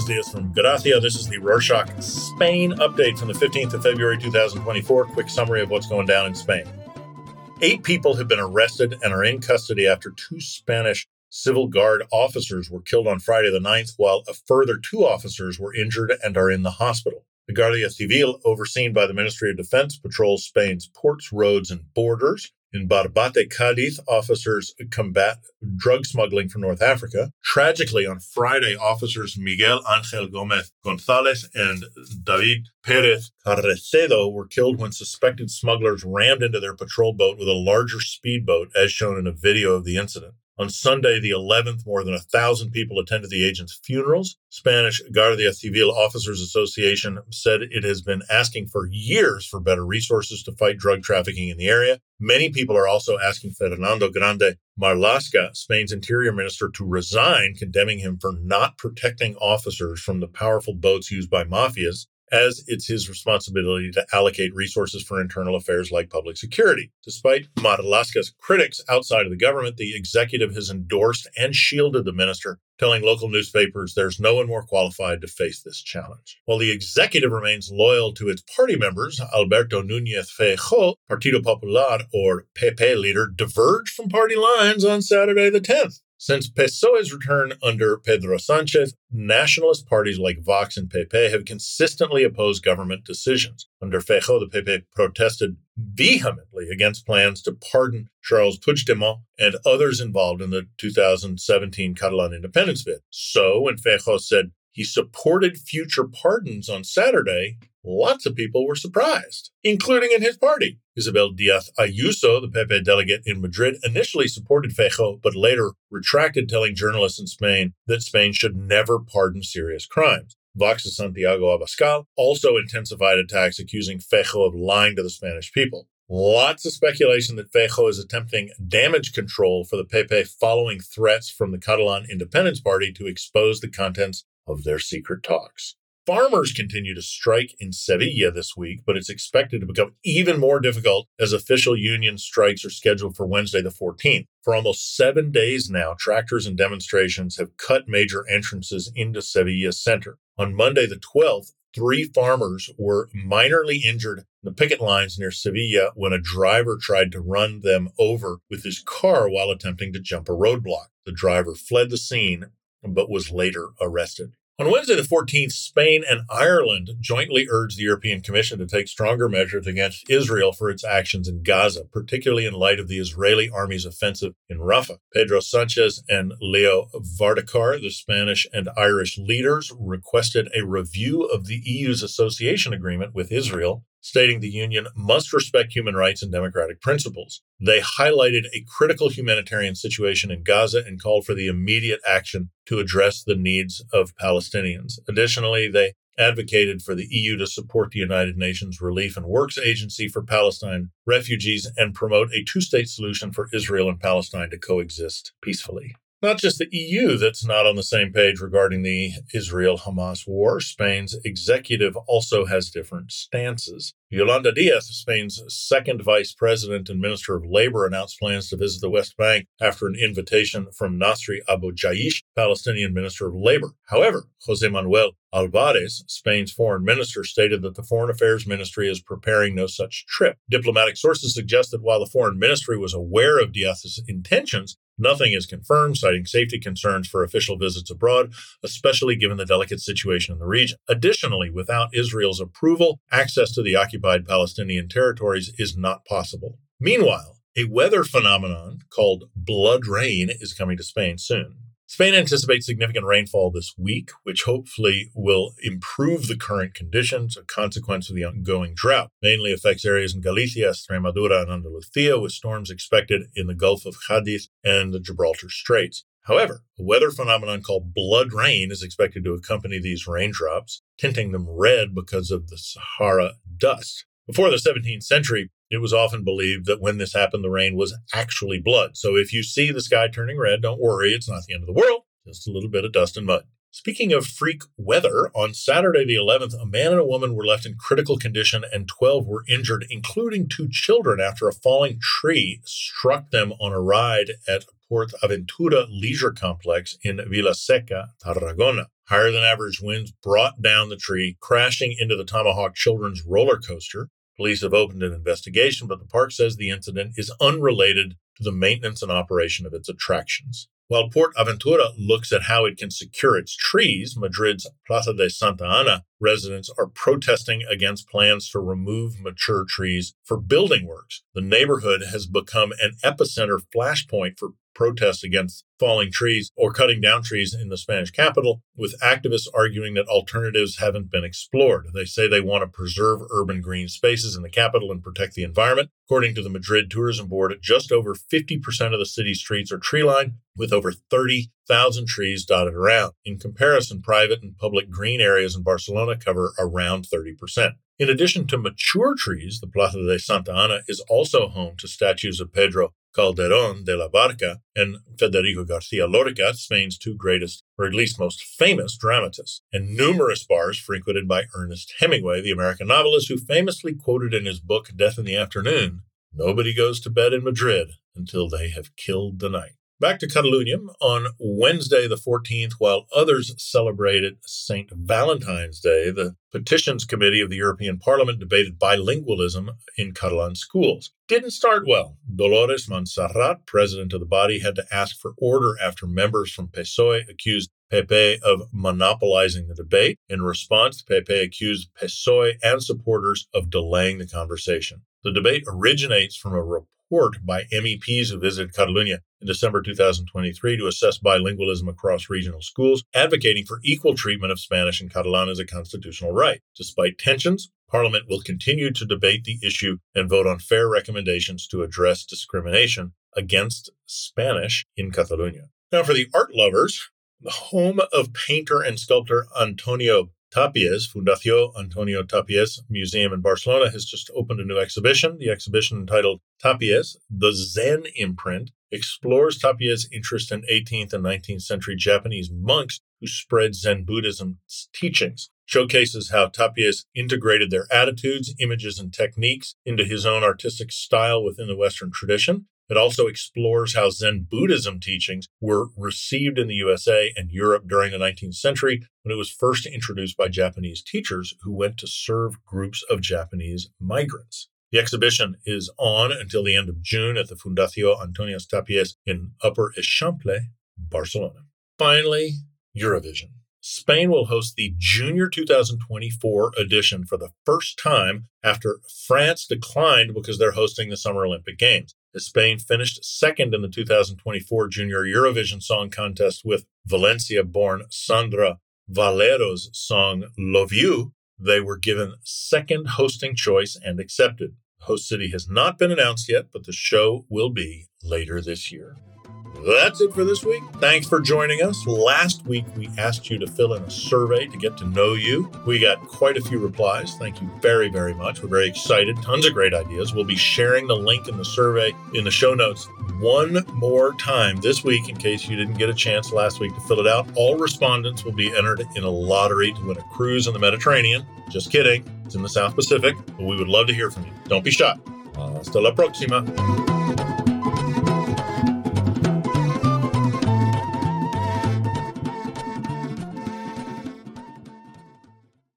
Buenos dias from Gracia. This is the Rorshok Spain update from the 15th of February 2024. Quick summary of what's going down in Spain. Eight people have been arrested and are in custody after two Spanish civil guard officers were killed on Friday the 9th, while a further two officers were injured and are in the hospital. The Guardia Civil, overseen by the Ministry of Defense, patrols Spain's ports, roads, and borders. In Barbate, Cadiz, officers combat drug smuggling from North Africa. Tragically, on Friday, officers Miguel Angel Gomez Gonzalez and David Perez Carracedo were killed when suspected smugglers rammed into their patrol boat with a larger speedboat, as shown in a video of the incident. On Sunday, the 11th, more than a thousand people attended the agents' funerals. Spanish Guardia Civil Officers Association said it has been asking for years for better resources to fight drug trafficking in the area. Many people are also asking Fernando Grande Marlaska, Spain's interior minister, to resign, condemning him for not protecting officers from the powerful boats used by mafias as it's his responsibility to allocate resources for internal affairs like public security. Despite Marlaska's critics outside of the government, the executive has endorsed and shielded the minister, telling local newspapers there's no one more qualified to face this challenge. While the executive remains loyal to its party members, Alberto Núñez Feijóo, Partido Popular or PP leader, diverged from party lines on Saturday the 10th. Since PSOE's return under Pedro Sanchez, nationalist parties like Vox and PP have consistently opposed government decisions. Under Feijóo, the PP protested vehemently against plans to pardon Charles Puigdemont and others involved in the 2017 Catalan independence bid. So, when Feijóo said he supported future pardons on Saturday, lots of people were surprised, including in his party. Isabel Diaz Ayuso, the Pepe delegate in Madrid, initially supported Feijóo, but later retracted, telling journalists in Spain that Spain should never pardon serious crimes. Vox's Santiago Abascal also intensified attacks, accusing Feijóo of lying to the Spanish people. Lots of speculation that Feijóo is attempting damage control for the PP following threats from the Catalan Independence Party to expose the contents of their secret talks. Farmers continue to strike in Sevilla this week, but it's expected to become even more difficult as official union strikes are scheduled for Wednesday, the 14th. For almost seven days now, tractors and demonstrations have cut major entrances into Sevilla center. On Monday, the 12th, three farmers were minorly injured in the picket lines near Sevilla when a driver tried to run them over with his car while attempting to jump a roadblock. The driver fled the scene but was later arrested. On Wednesday, the 14th, Spain and Ireland jointly urged the European Commission to take stronger measures against Israel for its actions in Gaza, particularly in light of the Israeli army's offensive in Rafah. Pedro Sanchez and Leo Varadkar, the Spanish and Irish leaders, requested a review of the EU's association agreement with Israel stating the union must respect human rights and democratic principles. They highlighted a critical humanitarian situation in Gaza and called for the immediate action to address the needs of Palestinians. Additionally, they advocated for the EU to support the United Nations Relief and Works Agency for Palestine refugees and promote a two state solution for Israel and Palestine to coexist peacefully not just the EU that's not on the same page regarding the Israel Hamas war. Spain's executive also has different stances. Yolanda Diaz, Spain's second vice president and minister of labor, announced plans to visit the West Bank after an invitation from Nasri Abu Jaish, Palestinian minister of labor. However, Jose Manuel Albares, Spain's foreign minister, stated that the Foreign Affairs Ministry is preparing no such trip. Diplomatic sources suggest that while the Foreign Ministry was aware of Diaz's intentions, Nothing is confirmed, citing safety concerns for official visits abroad, especially given the delicate situation in the region. Additionally, without Israel's approval, access to the occupied Palestinian territories is not possible. Meanwhile, a weather phenomenon called blood rain is coming to Spain soon. Spain anticipates significant rainfall this week, which hopefully will improve the current conditions, a consequence of the ongoing drought. Mainly affects areas in Galicia, Extremadura, and Andalusia, with storms expected in the Gulf of Cadiz and the Gibraltar Straits. However, a weather phenomenon called blood rain is expected to accompany these raindrops, tinting them red because of the Sahara dust. Before the 17th century, it was often believed that when this happened, the rain was actually blood. So if you see the sky turning red, don't worry, it's not the end of the world, just a little bit of dust and mud. Speaking of freak weather, on Saturday the 11th, a man and a woman were left in critical condition and 12 were injured, including two children, after a falling tree struck them on a ride at Port Aventura Leisure Complex in Vilaseca, Tarragona. Higher than average winds brought down the tree, crashing into the Tomahawk Children's roller coaster. Police have opened an investigation, but the park says the incident is unrelated to the maintenance and operation of its attractions. While Port Aventura looks at how it can secure its trees, Madrid's Plaza de Santa Ana residents are protesting against plans to remove mature trees for building works. The neighborhood has become an epicenter flashpoint for protests against falling trees or cutting down trees in the Spanish capital, with activists arguing that alternatives haven't been explored. They say they want to preserve urban green spaces in the capital and protect the environment. According to the Madrid Tourism Board, just over 50% of the city's streets are tree lined, with over 30,000 trees dotted around. In comparison, private and public green areas in Barcelona cover around 30%. In addition to mature trees, the Plaza de Santa Ana is also home to statues of Pedro Calderón de la Barca and Federico Garcia Lorca, Spain's two greatest, or at least most famous dramatists, and numerous bars frequented by Ernest Hemingway, the American novelist who famously quoted in his book Death in the Afternoon Nobody goes to bed in Madrid until they have killed the night. Back to Catalonia on Wednesday, the 14th, while others celebrated St. Valentine's Day, the Petitions Committee of the European Parliament debated bilingualism in Catalan schools. Didn't start well. Dolores Montserrat, president of the body, had to ask for order after members from PSOE accused Pepe of monopolizing the debate. In response, Pepe accused PSOE and supporters of delaying the conversation. The debate originates from a report report by MEPs who visited Catalonia in December 2023 to assess bilingualism across regional schools, advocating for equal treatment of Spanish and Catalan as a constitutional right. Despite tensions, Parliament will continue to debate the issue and vote on fair recommendations to address discrimination against Spanish in Catalonia. Now, for the art lovers, the home of painter and sculptor Antonio Tapies, Fundación Antonio Tapies Museum in Barcelona, has just opened a new exhibition. The exhibition entitled Tapies, The Zen Imprint, explores Tapies' interest in 18th and 19th century Japanese monks who spread Zen Buddhism's teachings, showcases how Tapies integrated their attitudes, images, and techniques into his own artistic style within the Western tradition, it also explores how Zen Buddhism teachings were received in the USA and Europe during the 19th century when it was first introduced by Japanese teachers who went to serve groups of Japanese migrants. The exhibition is on until the end of June at the Fundación Antonio Tapies in Upper Eixample, Barcelona. Finally, Eurovision. Spain will host the Junior 2024 edition for the first time after France declined because they're hosting the Summer Olympic Games as Spain finished second in the 2024 Junior Eurovision Song Contest with Valencia born Sandra Valero's song Love You. They were given second hosting choice and accepted. Host city has not been announced yet, but the show will be later this year. That's it for this week. Thanks for joining us. Last week, we asked you to fill in a survey to get to know you. We got quite a few replies. Thank you very, very much. We're very excited. Tons of great ideas. We'll be sharing the link in the survey in the show notes one more time this week in case you didn't get a chance last week to fill it out. All respondents will be entered in a lottery to win a cruise in the Mediterranean. Just kidding. It's in the South Pacific, but we would love to hear from you. Don't be shy. Hasta la próxima.